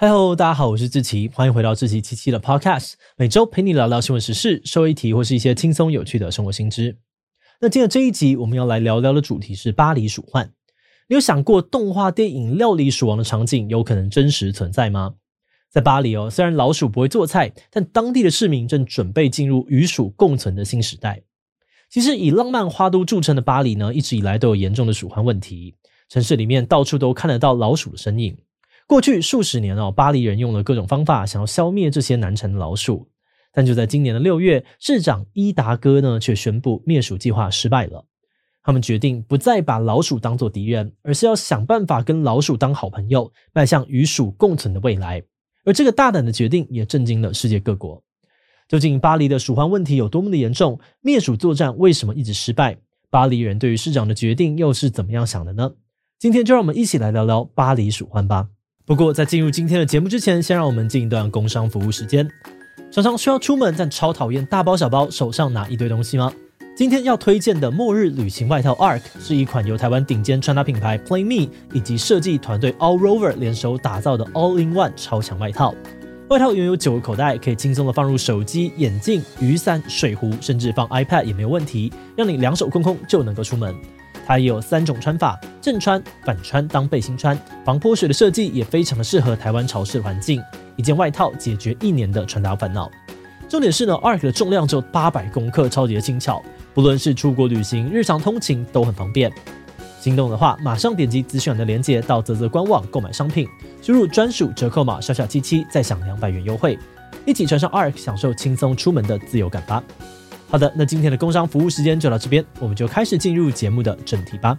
嗨喽，大家好，我是志奇，欢迎回到志奇七七的 Podcast，每周陪你聊聊新闻时事、社会议题或是一些轻松有趣的生活新知。那今天这一集我们要来聊聊的主题是巴黎鼠患。你有想过动画电影料理鼠王的场景有可能真实存在吗？在巴黎哦，虽然老鼠不会做菜，但当地的市民正准备进入与鼠共存的新时代。其实以浪漫花都著称的巴黎呢，一直以来都有严重的鼠患问题，城市里面到处都看得到老鼠的身影。过去数十年哦，巴黎人用了各种方法想要消灭这些难缠的老鼠，但就在今年的六月，市长伊达哥呢却宣布灭鼠计划失败了。他们决定不再把老鼠当做敌人，而是要想办法跟老鼠当好朋友，迈向与鼠共存的未来。而这个大胆的决定也震惊了世界各国。究竟巴黎的鼠患问题有多么的严重？灭鼠作战为什么一直失败？巴黎人对于市长的决定又是怎么样想的呢？今天就让我们一起来聊聊巴黎鼠患吧。不过，在进入今天的节目之前，先让我们进一段工商服务时间。常常需要出门，但超讨厌大包小包，手上拿一堆东西吗？今天要推荐的末日旅行外套 Arc 是一款由台湾顶尖穿搭品牌 PlayMe 以及设计团队 All Rover 联手打造的 All in One 超强外套。外套拥有九个口袋，可以轻松的放入手机、眼镜、雨伞、水壶，甚至放 iPad 也没有问题，让你两手空空就能够出门。它也有三种穿法：正穿、反穿当背心穿，防泼水的设计也非常的适合台湾潮湿环境。一件外套解决一年的穿搭烦恼。重点是呢，Arc 的重量只有八百公克，超级的轻巧，不论是出国旅行、日常通勤都很方便。心动的话，马上点击资讯的链接到泽泽官网购买商品，输入专属折扣码小小七七，再享两百元优惠，一起穿上 Arc，享受轻松出门的自由感吧。好的，那今天的工商服务时间就到这边，我们就开始进入节目的正题吧。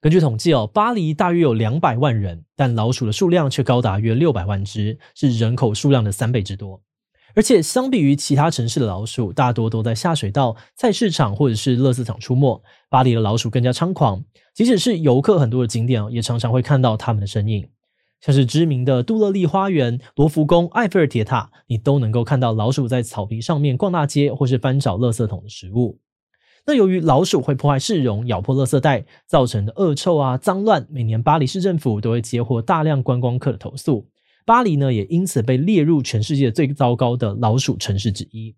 根据统计哦，巴黎大约有两百万人，但老鼠的数量却高达约六百万只，是人口数量的三倍之多。而且相比于其他城市的老鼠，大多都在下水道、菜市场或者是垃圾场出没。巴黎的老鼠更加猖狂，即使是游客很多的景点也常常会看到它们的身影。像是知名的杜乐丽花园、罗浮宫、埃菲尔铁塔，你都能够看到老鼠在草皮上面逛大街，或是翻找垃圾桶的食物。那由于老鼠会破坏市容、咬破垃圾袋，造成的恶臭啊、脏乱，每年巴黎市政府都会接获大量观光客的投诉。巴黎呢，也因此被列入全世界最糟糕的老鼠城市之一。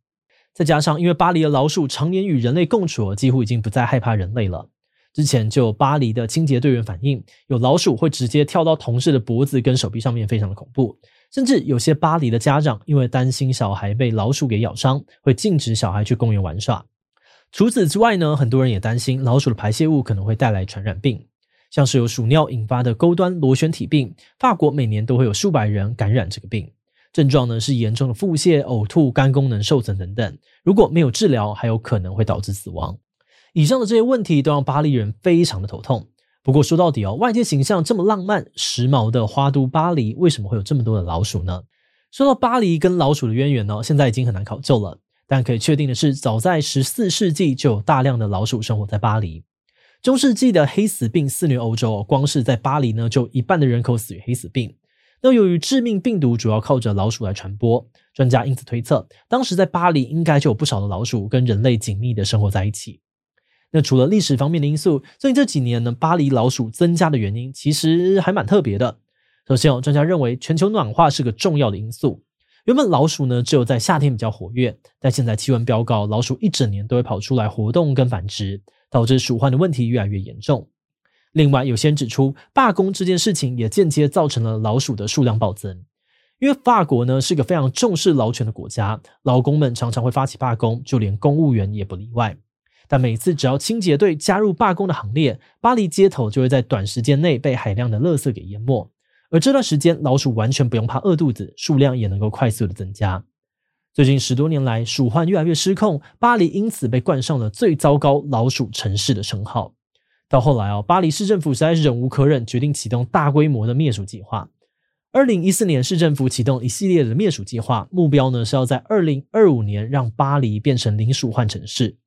再加上，因为巴黎的老鼠常年与人类共处，几乎已经不再害怕人类了。之前就巴黎的清洁队员反映，有老鼠会直接跳到同事的脖子跟手臂上面，非常的恐怖。甚至有些巴黎的家长因为担心小孩被老鼠给咬伤，会禁止小孩去公园玩耍。除此之外呢，很多人也担心老鼠的排泄物可能会带来传染病。像是由鼠尿引发的钩端螺旋体病，法国每年都会有数百人感染这个病，症状呢是严重的腹泻、呕吐、肝功能受损等等。如果没有治疗，还有可能会导致死亡。以上的这些问题都让巴黎人非常的头痛。不过说到底哦，外界形象这么浪漫、时髦的花都巴黎，为什么会有这么多的老鼠呢？说到巴黎跟老鼠的渊源呢，现在已经很难考究了。但可以确定的是，早在十四世纪就有大量的老鼠生活在巴黎。中世纪的黑死病肆虐欧洲，光是在巴黎呢，就一半的人口死于黑死病。那由于致命病毒主要靠着老鼠来传播，专家因此推测，当时在巴黎应该就有不少的老鼠跟人类紧密的生活在一起。那除了历史方面的因素，最近这几年呢，巴黎老鼠增加的原因其实还蛮特别的。首先，哦专家认为全球暖化是个重要的因素。原本老鼠呢只有在夏天比较活跃，但现在气温飙高，老鼠一整年都会跑出来活动跟繁殖。导致鼠患的问题越来越严重。另外，有些人指出，罢工这件事情也间接造成了老鼠的数量暴增。因为法国呢是个非常重视劳权的国家，劳工们常常会发起罢工，就连公务员也不例外。但每次只要清洁队加入罢工的行列，巴黎街头就会在短时间内被海量的垃圾给淹没。而这段时间，老鼠完全不用怕饿肚子，数量也能够快速的增加。最近十多年来，鼠患越来越失控，巴黎因此被冠上了最糟糕老鼠城市的称号。到后来哦，巴黎市政府实在忍无可忍，决定启动大规模的灭鼠计划。二零一四年，市政府启动一系列的灭鼠计划，目标呢是要在二零二五年让巴黎变成零鼠患城市。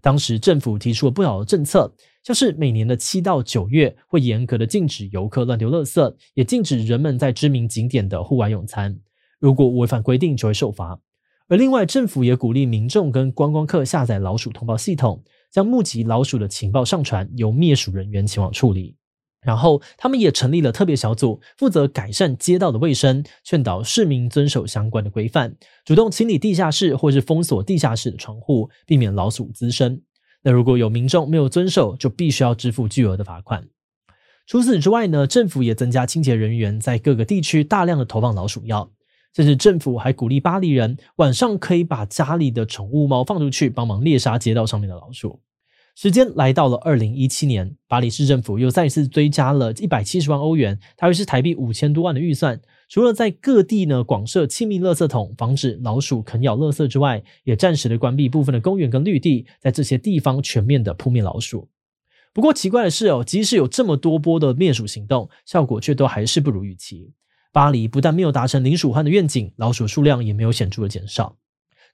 当时政府提出了不少的政策，像是每年的七到九月会严格的禁止游客乱丢垃圾，也禁止人们在知名景点的户外用餐，如果违反规定就会受罚。而另外，政府也鼓励民众跟观光客下载老鼠通报系统，将目击老鼠的情报上传，由灭鼠人员前往处理。然后，他们也成立了特别小组，负责改善街道的卫生，劝导市民遵守相关的规范，主动清理地下室或是封锁地下室的窗户，避免老鼠滋生。那如果有民众没有遵守，就必须要支付巨额的罚款。除此之外呢，政府也增加清洁人员，在各个地区大量的投放老鼠药。甚至政府还鼓励巴黎人晚上可以把家里的宠物猫放出去，帮忙猎杀街道上面的老鼠。时间来到了二零一七年，巴黎市政府又再次追加了一百七十万欧元，大约是台币五千多万的预算。除了在各地呢广设气密垃圾桶，防止老鼠啃咬垃圾之外，也暂时的关闭部分的公园跟绿地，在这些地方全面的扑灭老鼠。不过奇怪的是哦，即使有这么多波的灭鼠行动，效果却都还是不如预期。巴黎不但没有达成零鼠患的愿景，老鼠数量也没有显著的减少。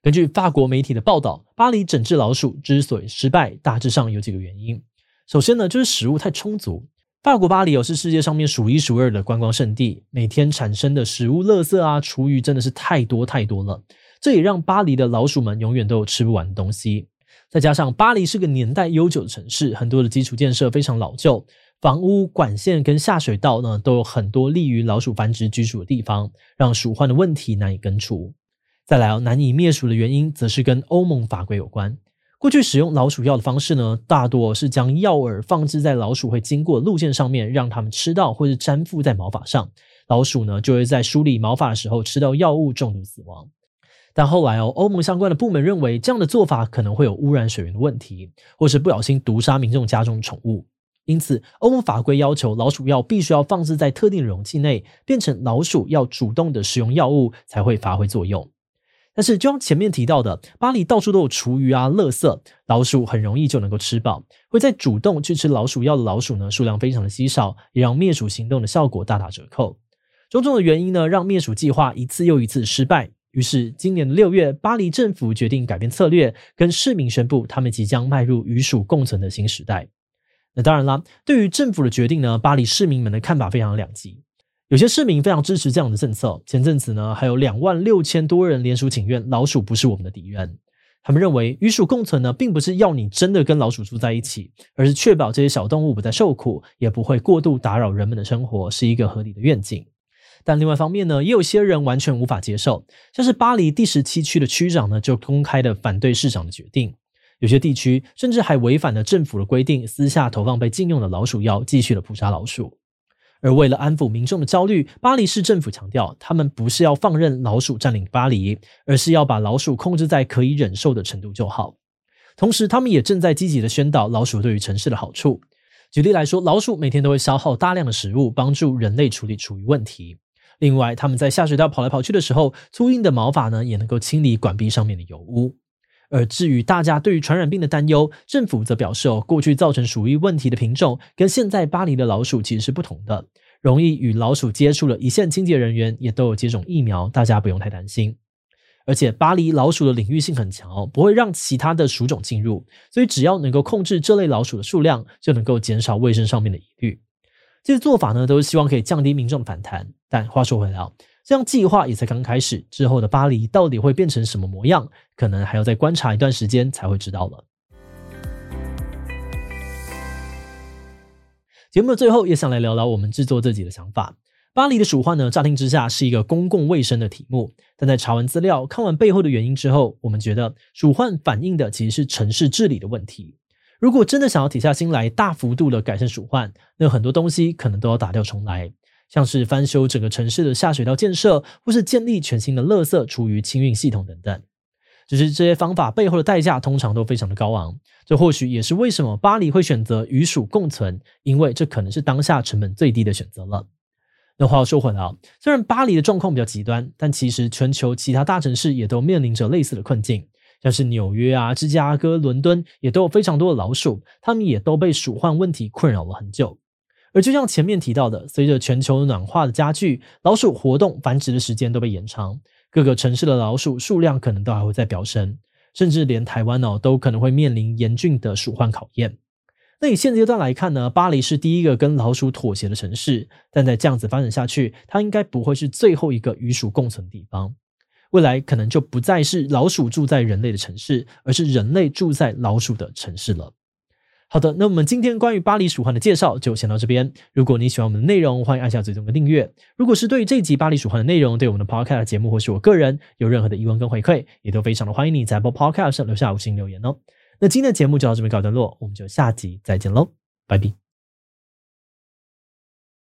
根据法国媒体的报道，巴黎整治老鼠之所以失败，大致上有几个原因。首先呢，就是食物太充足。法国巴黎哦，是世界上面数一数二的观光胜地，每天产生的食物垃圾啊、厨余真的是太多太多了。这也让巴黎的老鼠们永远都有吃不完的东西。再加上巴黎是个年代悠久的城市，很多的基础建设非常老旧。房屋管线跟下水道呢，都有很多利于老鼠繁殖居住的地方，让鼠患的问题难以根除。再来哦，难以灭鼠的原因，则是跟欧盟法规有关。过去使用老鼠药的方式呢，大多是将药饵放置在老鼠会经过的路线上面，让它们吃到，或是粘附在毛发上。老鼠呢，就会在梳理毛发的时候吃到药物中毒死亡。但后来哦，欧盟相关的部门认为，这样的做法可能会有污染水源的问题，或是不小心毒杀民众家中的宠物。因此，欧盟法规要求老鼠药必须要放置在特定容器内，变成老鼠要主动的食用药物才会发挥作用。但是，就像前面提到的，巴黎到处都有厨余啊、垃圾，老鼠很容易就能够吃饱。会再主动去吃老鼠药的老鼠呢，数量非常的稀少，也让灭鼠行动的效果大打折扣。种种的原因呢，让灭鼠计划一次又一次失败。于是，今年的六月，巴黎政府决定改变策略，跟市民宣布，他们即将迈入与鼠共存的新时代。那当然啦，对于政府的决定呢，巴黎市民们的看法非常两极。有些市民非常支持这样的政策。前阵子呢，还有两万六千多人联署请愿，老鼠不是我们的敌人。他们认为与鼠共存呢，并不是要你真的跟老鼠住在一起，而是确保这些小动物不再受苦，也不会过度打扰人们的生活，是一个合理的愿景。但另外一方面呢，也有些人完全无法接受，像是巴黎第十七区的区长呢，就公开的反对市长的决定。有些地区甚至还违反了政府的规定，私下投放被禁用的老鼠药，继续的扑杀老鼠。而为了安抚民众的焦虑，巴黎市政府强调，他们不是要放任老鼠占领巴黎，而是要把老鼠控制在可以忍受的程度就好。同时，他们也正在积极的宣导老鼠对于城市的好处。举例来说，老鼠每天都会消耗大量的食物，帮助人类处理厨余问题。另外，他们在下水道跑来跑去的时候，粗硬的毛发呢，也能够清理管壁上面的油污。而至于大家对于传染病的担忧，政府则表示哦，过去造成鼠疫问题的品种跟现在巴黎的老鼠其实是不同的，容易与老鼠接触的一线清洁人员也都有接种疫苗，大家不用太担心。而且巴黎老鼠的领域性很强哦，不会让其他的鼠种进入，所以只要能够控制这类老鼠的数量，就能够减少卫生上面的疑虑。这些做法呢，都是希望可以降低民众反弹。但话说回来哦。这样计划也才刚开始，之后的巴黎到底会变成什么模样，可能还要再观察一段时间才会知道了。节目的最后，也想来聊聊我们制作自己的想法。巴黎的鼠患呢，乍听之下是一个公共卫生的题目，但在查完资料、看完背后的原因之后，我们觉得鼠患反映的其实是城市治理的问题。如果真的想要铁下心来，大幅度的改善鼠患，那很多东西可能都要打掉重来。像是翻修整个城市的下水道建设，或是建立全新的垃圾处于清运系统等等，只是这些方法背后的代价通常都非常的高昂。这或许也是为什么巴黎会选择与鼠共存，因为这可能是当下成本最低的选择了。那话又说回来啊，虽然巴黎的状况比较极端，但其实全球其他大城市也都面临着类似的困境，像是纽约啊、芝加哥、伦敦也都有非常多的老鼠，他们也都被鼠患问题困扰了很久。而就像前面提到的，随着全球暖化的加剧，老鼠活动繁殖的时间都被延长，各个城市的老鼠数量可能都还会再飙升，甚至连台湾哦都可能会面临严峻的鼠患考验。那以现阶段来看呢，巴黎是第一个跟老鼠妥协的城市，但在这样子发展下去，它应该不会是最后一个与鼠共存的地方。未来可能就不再是老鼠住在人类的城市，而是人类住在老鼠的城市了。好的，那我们今天关于巴黎鼠患的介绍就先到这边。如果你喜欢我们的内容，欢迎按下追踪跟订阅。如果是对于这集巴黎鼠患的内容，对我们的 Podcast 节目或是我个人有任何的疑问跟回馈，也都非常的欢迎你在播 Podcast 上留下五星留言哦。那今天的节目就到这边告一段落，我们就下集再见喽，拜拜。